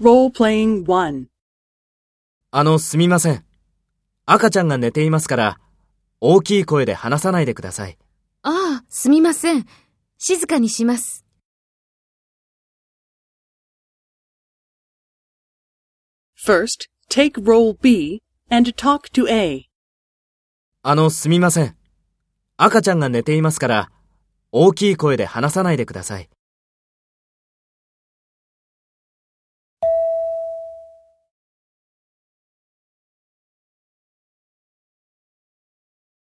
Role playing 1. あの、すみません。赤ちゃんが寝ていますから、大きい声で話さないでください。ああ、すみません。静かにします。First, take role B and talk to A. あの、すみません。赤ちゃんが寝ていますから、大きい声で話さないでください。